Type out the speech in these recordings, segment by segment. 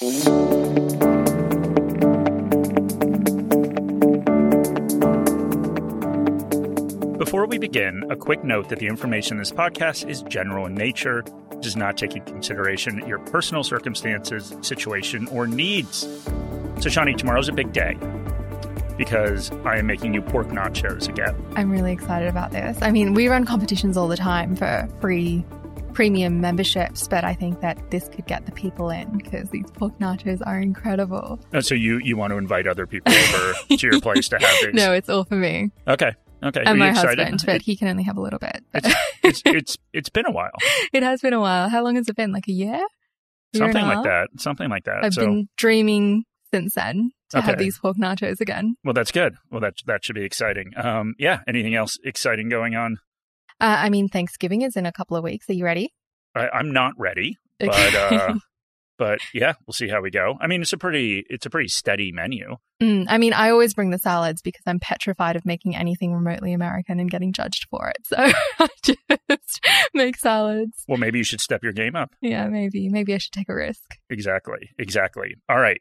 Before we begin, a quick note that the information in this podcast is general in nature, does not take into consideration your personal circumstances, situation, or needs. So, Shani, tomorrow's a big day because I am making you pork nachos again. I'm really excited about this. I mean, we run competitions all the time for free premium memberships, but I think that this could get the people in because these pork nachos are incredible. Oh, so you you want to invite other people over to your place to have these? No, it's all for me. Okay. Okay. And Are you my excited? husband, but he can only have a little bit. It's, it's it's it's been a while. it has been a while. How long has it been? Like a year? And Something a like that. Something like that. I've so been dreaming since then to have these pork nachos again. well that's good. Well that that should be exciting. Um yeah, anything else exciting going on? Uh, I mean, Thanksgiving is in a couple of weeks. Are you ready? I, I'm not ready, but uh but yeah, we'll see how we go. I mean, it's a pretty it's a pretty steady menu. Mm, I mean, I always bring the salads because I'm petrified of making anything remotely American and getting judged for it. So I just make salads. Well, maybe you should step your game up. Yeah, maybe. Maybe I should take a risk. Exactly. Exactly. All right.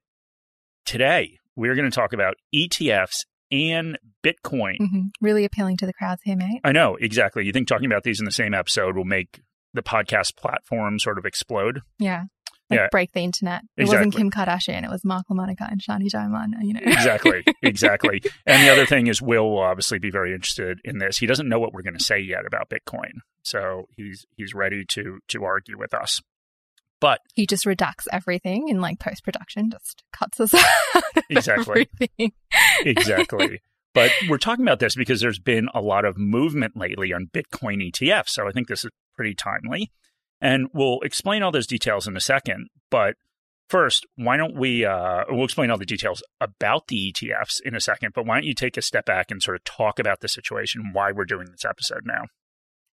Today, we're going to talk about ETFs and Bitcoin. hmm Really appealing to the crowds here, mate. I know, exactly. You think talking about these in the same episode will make the podcast platform sort of explode? Yeah. Like Yeah. break the internet. It wasn't Kim Kardashian. It was Mark LaMonica and Shani Jayamanne, you know. Exactly. exactly. And the other thing is, Will will obviously be very interested in this. He doesn't know what we're going to say yet about Bitcoin, so he's he's ready to to argue with us. But he just redacts everything in like post production, just cuts us out. Exactly. exactly. But we're talking about this because there's been a lot of movement lately on Bitcoin ETFs. So I think this is pretty timely. And we'll explain all those details in a second. But first, why don't we, uh, we'll explain all the details about the ETFs in a second. But why don't you take a step back and sort of talk about the situation, why we're doing this episode now?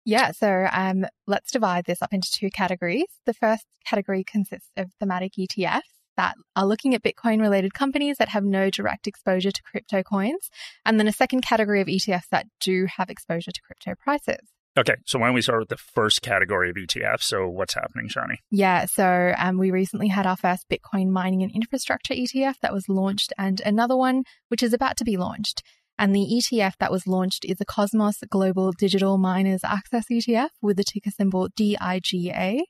Yeah, so um, let's divide this up into two categories. The first category consists of thematic ETFs that are looking at Bitcoin related companies that have no direct exposure to crypto coins. And then a second category of ETFs that do have exposure to crypto prices. Okay. So why don't we start with the first category of ETFs? So what's happening, Shani? Yeah, so um, we recently had our first Bitcoin mining and infrastructure ETF that was launched, and another one which is about to be launched. And the ETF that was launched is the Cosmos Global Digital Miners Access ETF with the ticker symbol DIGA.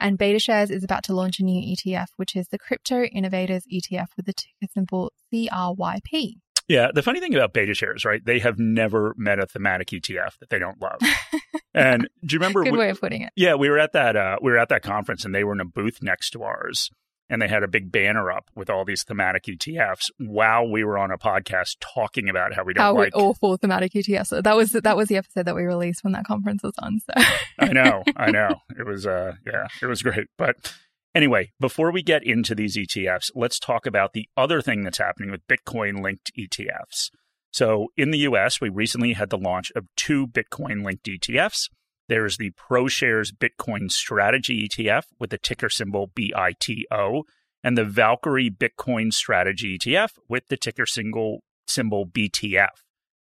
And BetaShares is about to launch a new ETF, which is the Crypto Innovators ETF with the ticker symbol CRYP. Yeah, the funny thing about BetaShares, right? They have never met a thematic ETF that they don't love. and do you remember? Good we- way of putting it. Yeah, we were at that. Uh, we were at that conference, and they were in a booth next to ours, and they had a big banner up with all these thematic ETFs. While we were on a podcast talking about how we don't How like. awful thematic ETFs. That was that was the episode that we released when that conference was on. So I know, I know. It was, uh, yeah, it was great. But anyway, before we get into these ETFs, let's talk about the other thing that's happening with Bitcoin linked ETFs. So in the US, we recently had the launch of two Bitcoin linked ETFs. There's the ProShares Bitcoin Strategy ETF with the ticker symbol BITO, and the Valkyrie Bitcoin Strategy ETF with the ticker symbol, symbol BTF.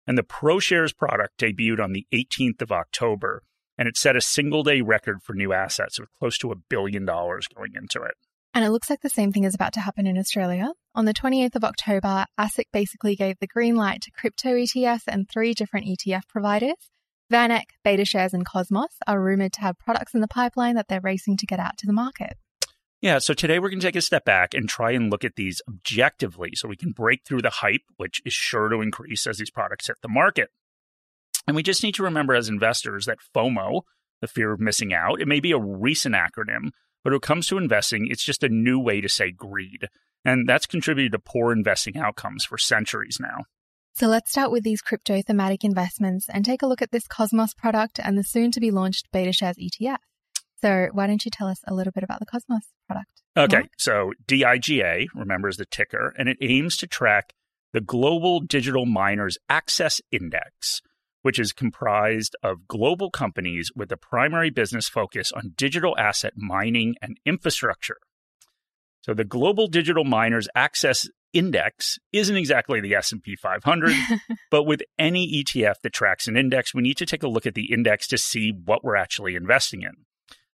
And the ProShares product debuted on the 18th of October, and it set a single day record for new assets with close to a billion dollars going into it. And it looks like the same thing is about to happen in Australia. On the 28th of October, ASIC basically gave the green light to crypto ETFs and three different ETF providers. VanEck, BetaShares, and Cosmos are rumored to have products in the pipeline that they're racing to get out to the market. Yeah, so today we're going to take a step back and try and look at these objectively so we can break through the hype, which is sure to increase as these products hit the market. And we just need to remember as investors that FOMO, the fear of missing out, it may be a recent acronym, but when it comes to investing, it's just a new way to say greed. And that's contributed to poor investing outcomes for centuries now. So let's start with these crypto thematic investments and take a look at this Cosmos product and the soon to be launched BetaShares ETF. So why don't you tell us a little bit about the Cosmos product? Okay, Mark? so DIGA, remember, is the ticker, and it aims to track the Global Digital Miners Access Index, which is comprised of global companies with a primary business focus on digital asset mining and infrastructure. So the Global Digital Miners Access Index isn't exactly the S&P 500, but with any ETF that tracks an index, we need to take a look at the index to see what we're actually investing in.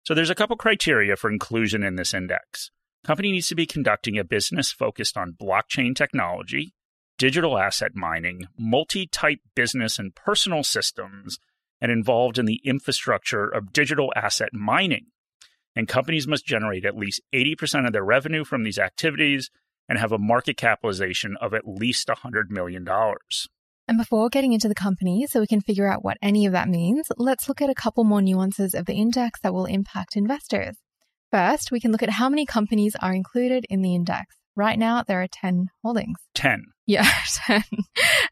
So there's a couple criteria for inclusion in this index. company needs to be conducting a business focused on blockchain technology, digital asset mining, multi type business and personal systems, and involved in the infrastructure of digital asset mining. And companies must generate at least 80% of their revenue from these activities and have a market capitalization of at least $100 million. And before getting into the company, so we can figure out what any of that means, let's look at a couple more nuances of the index that will impact investors. First, we can look at how many companies are included in the index. Right now, there are 10 holdings. 10. Yeah, 10.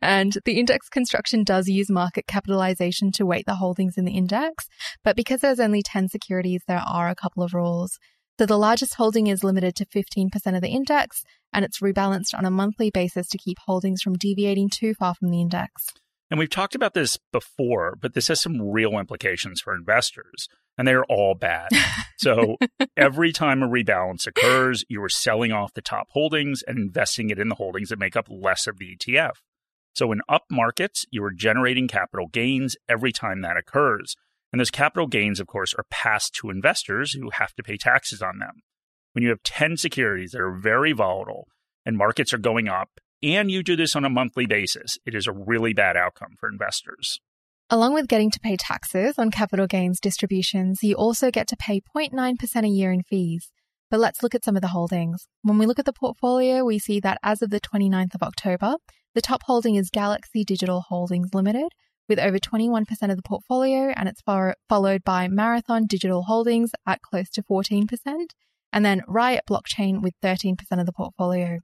And the index construction does use market capitalization to weight the holdings in the index. But because there's only 10 securities, there are a couple of rules. So the largest holding is limited to 15% of the index, and it's rebalanced on a monthly basis to keep holdings from deviating too far from the index. And we've talked about this before, but this has some real implications for investors, and they're all bad. so every time a rebalance occurs, you are selling off the top holdings and investing it in the holdings that make up less of the ETF. So in up markets, you are generating capital gains every time that occurs. And those capital gains, of course, are passed to investors who have to pay taxes on them. When you have 10 securities that are very volatile and markets are going up, and you do this on a monthly basis, it is a really bad outcome for investors. Along with getting to pay taxes on capital gains distributions, you also get to pay 0.9% a year in fees. But let's look at some of the holdings. When we look at the portfolio, we see that as of the 29th of October, the top holding is Galaxy Digital Holdings Limited, with over 21% of the portfolio, and it's far- followed by Marathon Digital Holdings at close to 14%, and then Riot Blockchain with 13% of the portfolio.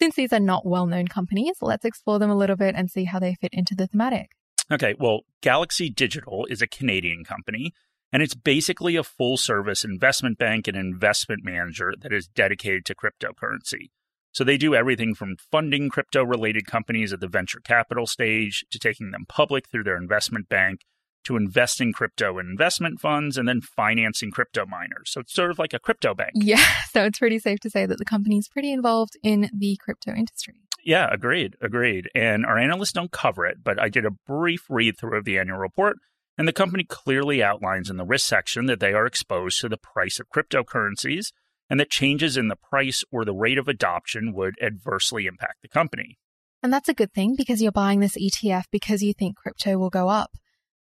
Since these are not well known companies, let's explore them a little bit and see how they fit into the thematic. Okay, well, Galaxy Digital is a Canadian company, and it's basically a full service investment bank and investment manager that is dedicated to cryptocurrency. So they do everything from funding crypto related companies at the venture capital stage to taking them public through their investment bank to investing crypto in investment funds and then financing crypto miners. So it's sort of like a crypto bank. Yeah. So it's pretty safe to say that the company is pretty involved in the crypto industry. Yeah, agreed. Agreed. And our analysts don't cover it, but I did a brief read through of the annual report. And the company clearly outlines in the risk section that they are exposed to the price of cryptocurrencies and that changes in the price or the rate of adoption would adversely impact the company. And that's a good thing because you're buying this ETF because you think crypto will go up.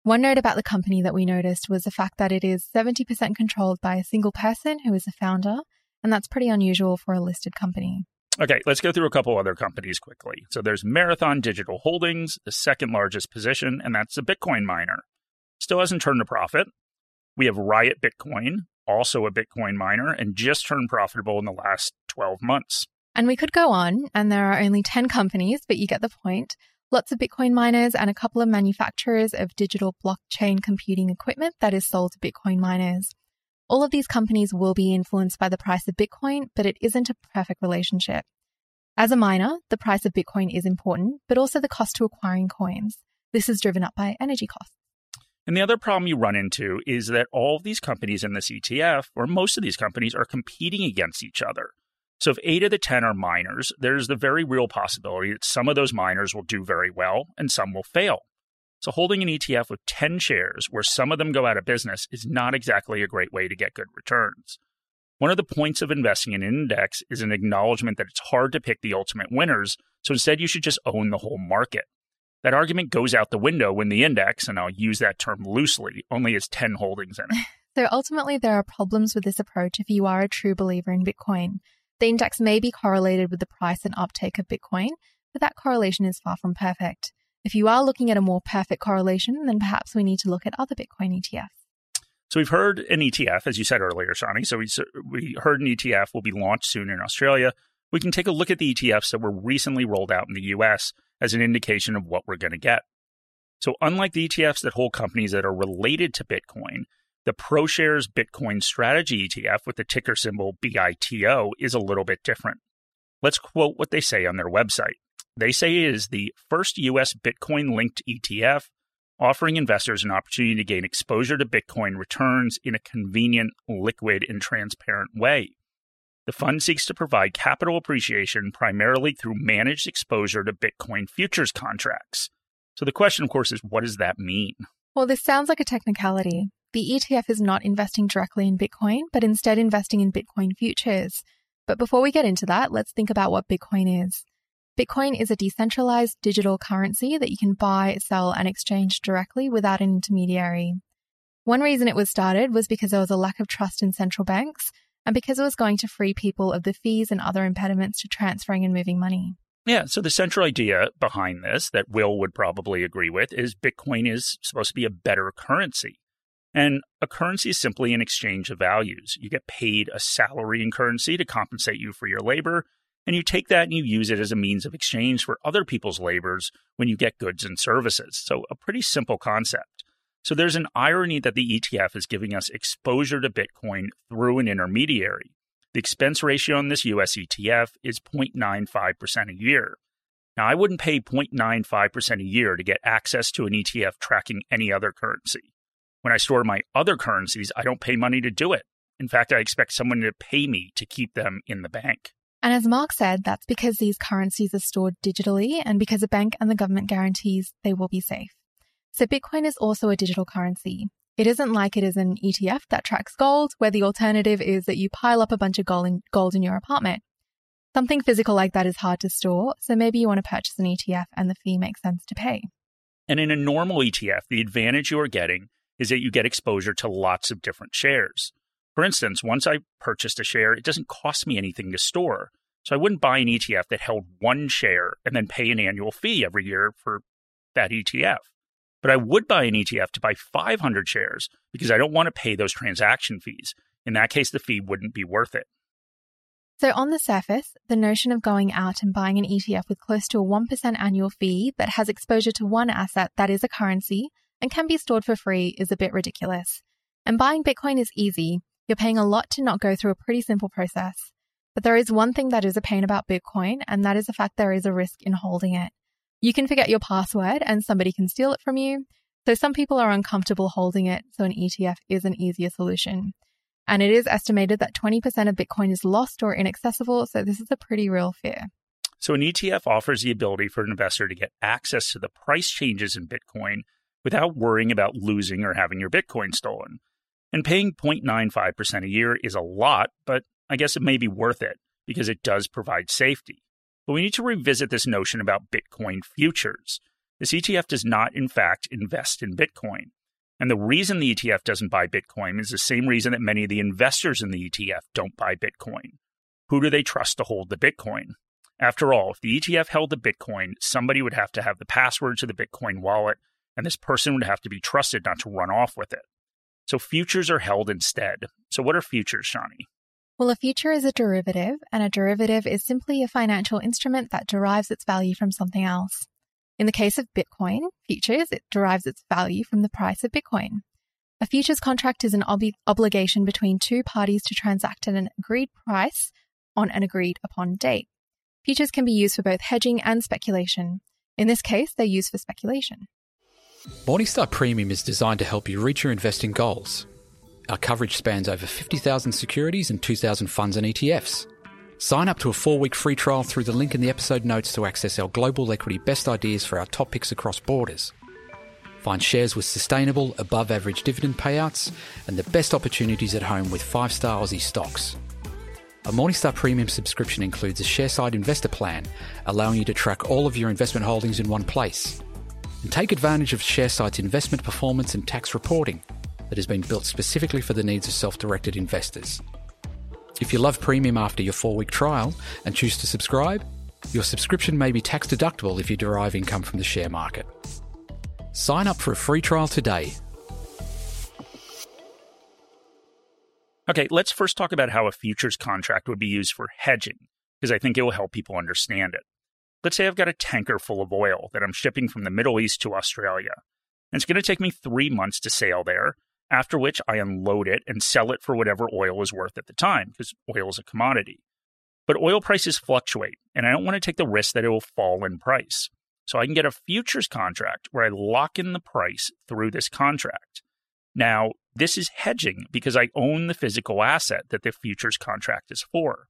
One note about the company that we noticed was the fact that it is 70% controlled by a single person who is the founder, and that's pretty unusual for a listed company. Okay, let's go through a couple other companies quickly. So there's Marathon Digital Holdings, the second largest position, and that's a Bitcoin miner. Still hasn't turned a profit. We have Riot Bitcoin, also a Bitcoin miner, and just turned profitable in the last 12 months. And we could go on, and there are only 10 companies, but you get the point lots of Bitcoin miners, and a couple of manufacturers of digital blockchain computing equipment that is sold to Bitcoin miners. All of these companies will be influenced by the price of Bitcoin, but it isn't a perfect relationship. As a miner, the price of Bitcoin is important, but also the cost to acquiring coins. This is driven up by energy costs. And the other problem you run into is that all of these companies in this ETF, or most of these companies, are competing against each other. So if eight of the 10 are miners, there's the very real possibility that some of those miners will do very well and some will fail. So holding an ETF with 10 shares where some of them go out of business is not exactly a great way to get good returns. One of the points of investing in an index is an acknowledgement that it's hard to pick the ultimate winners, so instead you should just own the whole market. That argument goes out the window when the index, and I'll use that term loosely, only has 10 holdings in it. So ultimately, there are problems with this approach if you are a true believer in Bitcoin. The index may be correlated with the price and uptake of Bitcoin, but that correlation is far from perfect. If you are looking at a more perfect correlation, then perhaps we need to look at other Bitcoin ETFs. So we've heard an ETF, as you said earlier, Shani. So we, we heard an ETF will be launched soon in Australia. We can take a look at the ETFs that were recently rolled out in the US as an indication of what we're going to get. So unlike the ETFs that hold companies that are related to Bitcoin, the ProShares Bitcoin Strategy ETF with the ticker symbol BITO is a little bit different. Let's quote what they say on their website. They say it is the first US Bitcoin linked ETF offering investors an opportunity to gain exposure to Bitcoin returns in a convenient, liquid, and transparent way. The fund seeks to provide capital appreciation primarily through managed exposure to Bitcoin futures contracts. So the question, of course, is what does that mean? Well, this sounds like a technicality, the ETF is not investing directly in Bitcoin, but instead investing in Bitcoin futures. But before we get into that, let's think about what Bitcoin is. Bitcoin is a decentralized digital currency that you can buy, sell, and exchange directly without an intermediary. One reason it was started was because there was a lack of trust in central banks and because it was going to free people of the fees and other impediments to transferring and moving money. Yeah, so the central idea behind this that Will would probably agree with is Bitcoin is supposed to be a better currency. And a currency is simply an exchange of values. You get paid a salary in currency to compensate you for your labor, and you take that and you use it as a means of exchange for other people's labors when you get goods and services. So, a pretty simple concept. So, there's an irony that the ETF is giving us exposure to Bitcoin through an intermediary. The expense ratio on this US ETF is 0.95% a year. Now, I wouldn't pay 0.95% a year to get access to an ETF tracking any other currency. When I store my other currencies, I don't pay money to do it. In fact, I expect someone to pay me to keep them in the bank. And as Mark said, that's because these currencies are stored digitally and because a bank and the government guarantees they will be safe. So Bitcoin is also a digital currency. It isn't like it is an ETF that tracks gold, where the alternative is that you pile up a bunch of gold in, gold in your apartment. Something physical like that is hard to store, so maybe you want to purchase an ETF and the fee makes sense to pay. And in a normal ETF, the advantage you are getting is that you get exposure to lots of different shares. For instance, once I purchased a share, it doesn't cost me anything to store. So I wouldn't buy an ETF that held one share and then pay an annual fee every year for that ETF. But I would buy an ETF to buy 500 shares because I don't want to pay those transaction fees. In that case, the fee wouldn't be worth it. So, on the surface, the notion of going out and buying an ETF with close to a 1% annual fee that has exposure to one asset that is a currency and can be stored for free is a bit ridiculous. And buying Bitcoin is easy, you're paying a lot to not go through a pretty simple process. But there is one thing that is a pain about Bitcoin, and that is the fact there is a risk in holding it. You can forget your password and somebody can steal it from you. So some people are uncomfortable holding it, so an ETF is an easier solution. And it is estimated that 20% of Bitcoin is lost or inaccessible, so this is a pretty real fear. So an ETF offers the ability for an investor to get access to the price changes in Bitcoin without worrying about losing or having your Bitcoin stolen. And paying 0.95% a year is a lot, but I guess it may be worth it because it does provide safety. But we need to revisit this notion about Bitcoin futures. This ETF does not, in fact, invest in Bitcoin. And the reason the ETF doesn't buy Bitcoin is the same reason that many of the investors in the ETF don't buy Bitcoin. Who do they trust to hold the Bitcoin? After all, if the ETF held the Bitcoin, somebody would have to have the password to the Bitcoin wallet, and this person would have to be trusted not to run off with it. So futures are held instead. So what are futures, Shani? Well, a future is a derivative, and a derivative is simply a financial instrument that derives its value from something else. In the case of Bitcoin futures, it derives its value from the price of Bitcoin. A futures contract is an ob- obligation between two parties to transact at an agreed price on an agreed upon date. Futures can be used for both hedging and speculation. In this case, they're used for speculation. Morningstar Premium is designed to help you reach your investing goals. Our coverage spans over 50,000 securities and 2,000 funds and ETFs. Sign up to a four week free trial through the link in the episode notes to access our global equity best ideas for our top picks across borders. Find shares with sustainable, above average dividend payouts and the best opportunities at home with five star Aussie stocks. A Morningstar Premium subscription includes a Sharesight investor plan, allowing you to track all of your investment holdings in one place. And take advantage of Sharesight's investment performance and tax reporting that has been built specifically for the needs of self directed investors. If you love premium after your four week trial and choose to subscribe, your subscription may be tax deductible if you derive income from the share market. Sign up for a free trial today. Okay, let's first talk about how a futures contract would be used for hedging, because I think it will help people understand it. Let's say I've got a tanker full of oil that I'm shipping from the Middle East to Australia. And it's going to take me three months to sail there, after which I unload it and sell it for whatever oil is worth at the time, because oil is a commodity. But oil prices fluctuate, and I don't want to take the risk that it will fall in price. So I can get a futures contract where I lock in the price through this contract. Now, this is hedging because I own the physical asset that the futures contract is for.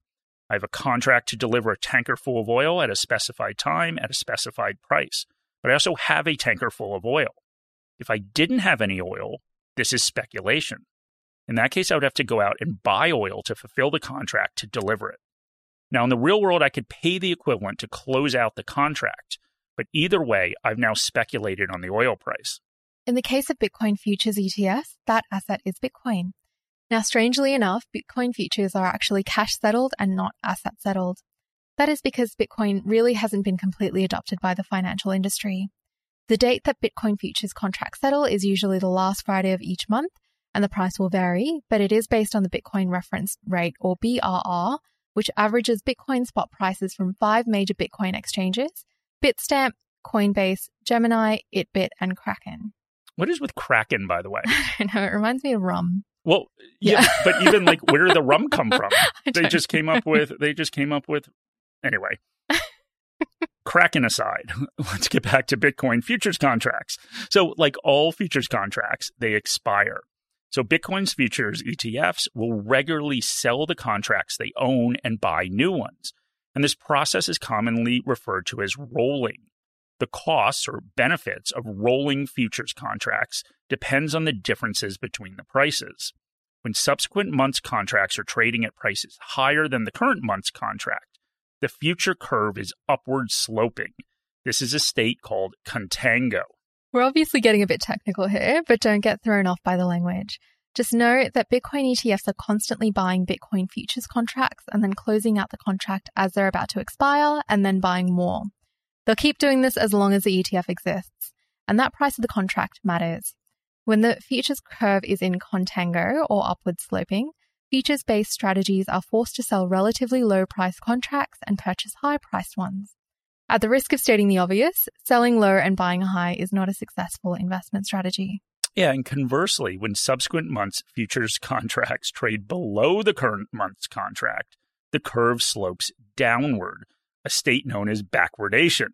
I have a contract to deliver a tanker full of oil at a specified time at a specified price, but I also have a tanker full of oil. If I didn't have any oil, this is speculation. In that case, I would have to go out and buy oil to fulfill the contract to deliver it. Now, in the real world, I could pay the equivalent to close out the contract, but either way, I've now speculated on the oil price. In the case of Bitcoin futures ETFs, that asset is Bitcoin. Now, strangely enough, Bitcoin futures are actually cash settled and not asset settled. That is because Bitcoin really hasn't been completely adopted by the financial industry. The date that Bitcoin futures contracts settle is usually the last Friday of each month, and the price will vary, but it is based on the Bitcoin reference rate or BRR, which averages Bitcoin spot prices from five major Bitcoin exchanges Bitstamp, Coinbase, Gemini, Itbit, and Kraken. What is with Kraken, by the way? I know. It reminds me of rum. Well, yeah, Yeah. but even like, where did the rum come from? They just came up with. They just came up with. Anyway, Kraken aside, let's get back to Bitcoin futures contracts. So, like all futures contracts, they expire. So, Bitcoin's futures ETFs will regularly sell the contracts they own and buy new ones. And this process is commonly referred to as rolling. The costs or benefits of rolling futures contracts depends on the differences between the prices. When subsequent months contracts are trading at prices higher than the current month's contract, the future curve is upward sloping. This is a state called contango. We're obviously getting a bit technical here, but don't get thrown off by the language. Just know that Bitcoin ETFs are constantly buying Bitcoin futures contracts and then closing out the contract as they're about to expire and then buying more. They'll keep doing this as long as the ETF exists, and that price of the contract matters. When the futures curve is in contango or upward sloping, futures based strategies are forced to sell relatively low priced contracts and purchase high priced ones. At the risk of stating the obvious, selling low and buying high is not a successful investment strategy. Yeah, and conversely, when subsequent months futures contracts trade below the current month's contract, the curve slopes downward, a state known as backwardation.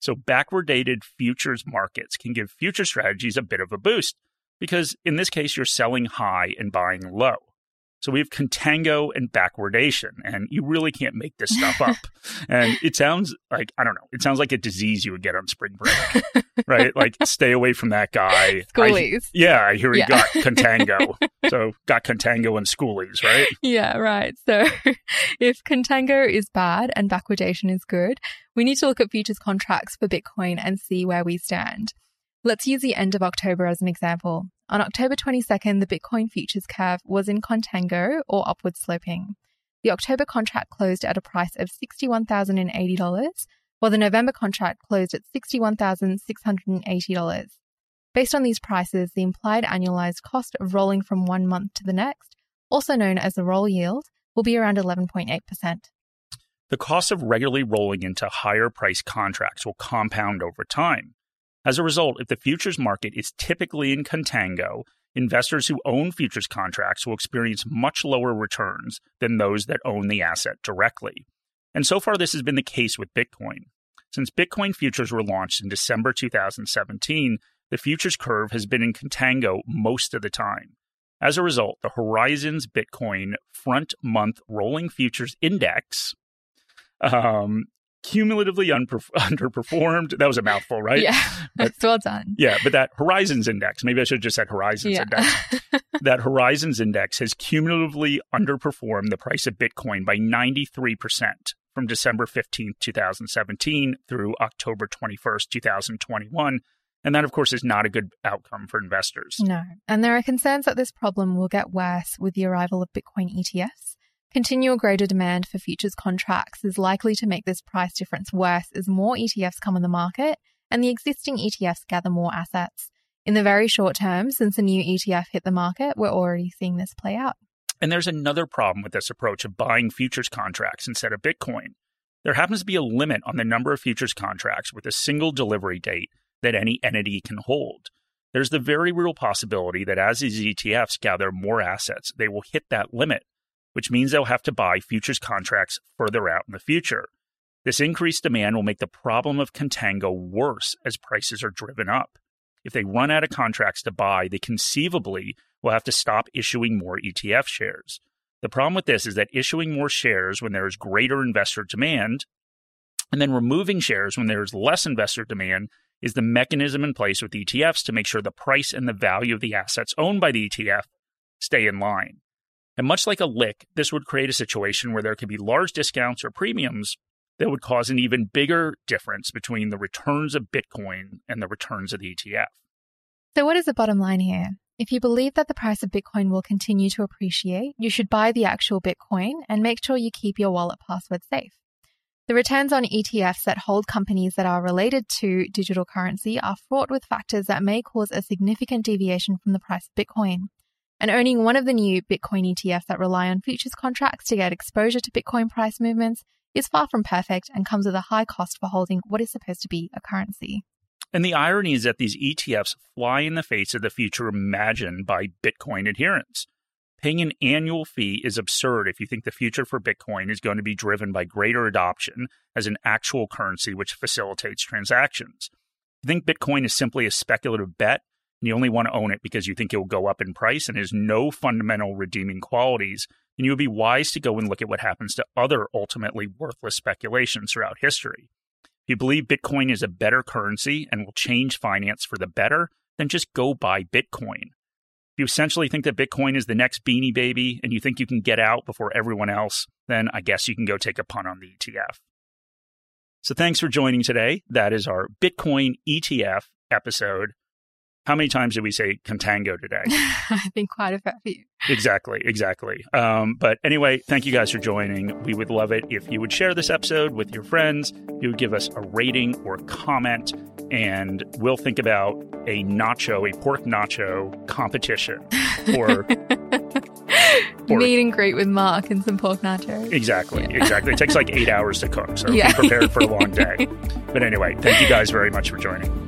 So, backwardated futures markets can give future strategies a bit of a boost because in this case, you're selling high and buying low. So, we have contango and backwardation, and you really can't make this stuff up. and it sounds like, I don't know, it sounds like a disease you would get on spring break, right? Like, stay away from that guy. I- Schoolies. yeah, I hear he Yeah. got contango. so got contango and schoolies, right? Yeah, right. So if contango is bad and backwardation is good, we need to look at futures contracts for Bitcoin and see where we stand. Let's use the end of October as an example. On October 22nd, the Bitcoin futures curve was in contango or upward sloping. The October contract closed at a price of $61,080, while the November contract closed at $61,680. Based on these prices, the implied annualized cost of rolling from one month to the next, also known as the roll yield, will be around 11.8%. The cost of regularly rolling into higher price contracts will compound over time. As a result, if the futures market is typically in contango, investors who own futures contracts will experience much lower returns than those that own the asset directly. And so far, this has been the case with Bitcoin. Since Bitcoin futures were launched in December 2017, the futures curve has been in contango most of the time. As a result, the Horizons Bitcoin front month rolling futures index um, cumulatively unper- underperformed. That was a mouthful, right? Yeah, But- well done. Yeah, but that Horizons index, maybe I should have just said Horizons Yeah. index. that Horizons index has cumulatively underperformed the price of Bitcoin by 93% from December 15th, 2017 through October 21st, 2021. And that, of course, is not a good outcome for investors. no. And there are concerns that this problem will get worse with the arrival of Bitcoin ETFs. Continual greater demand for futures contracts is likely to make this price difference worse as more ETFs come on the market and the existing ETFs gather more assets. In the very short term, since a new ETF hit the market, we're already seeing this play out. And there's another problem with this approach of buying futures contracts instead of Bitcoin. There happens to be a limit on the number of futures contracts with a single delivery date that any entity can hold. There's the very real possibility that as these ETFs gather more assets, they will hit that limit, which means they'll have to buy futures contracts further out in the future. This increased demand will make the problem of contango worse as prices are driven up. If they run out of contracts to buy, they conceivably will have to stop issuing more ETF shares. The problem with this is that issuing more shares when there is greater investor demand and then removing shares when there is less investor demand is the mechanism in place with ETFs to make sure the price and the value of the assets owned by the ETF stay in line. And much like a LIC, this would create a situation where there could be large discounts or premiums that would cause an even bigger difference between the returns of Bitcoin and the returns of the ETF. So, what is the bottom line here? If you believe that the price of Bitcoin will continue to appreciate, you should buy the actual Bitcoin and make sure you keep your wallet password safe. The returns on ETFs that hold companies that are related to digital currency are fraught with factors that may cause a significant deviation from the price of Bitcoin. And owning one of the new Bitcoin ETFs that rely on futures contracts to get exposure to Bitcoin price movements is far from perfect and comes with a high cost for holding what is supposed to be a currency. And the irony is that these ETFs fly in the face of the future imagined by Bitcoin adherents. Paying an annual fee is absurd if you think the future for Bitcoin is going to be driven by greater adoption as an actual currency which facilitates transactions. If you think Bitcoin is simply a speculative bet and you only want to own it because you think it will go up in price and has no fundamental redeeming qualities, then you would be wise to go and look at what happens to other ultimately worthless speculations throughout history. If you believe Bitcoin is a better currency and will change finance for the better, then just go buy Bitcoin If you essentially think that Bitcoin is the next beanie baby and you think you can get out before everyone else, then I guess you can go take a punt on the ETF. So thanks for joining today. That is our Bitcoin ETF episode. How many times did we say contango today? I think quite a few. Exactly, exactly. Um, but anyway, thank you guys for joining. We would love it if you would share this episode with your friends. You would give us a rating or comment, and we'll think about a nacho, a pork nacho competition for. Meet and greet with Mark and some pork nachos. Exactly, yeah. exactly. It takes like eight hours to cook, so yeah. be prepared for a long day. But anyway, thank you guys very much for joining.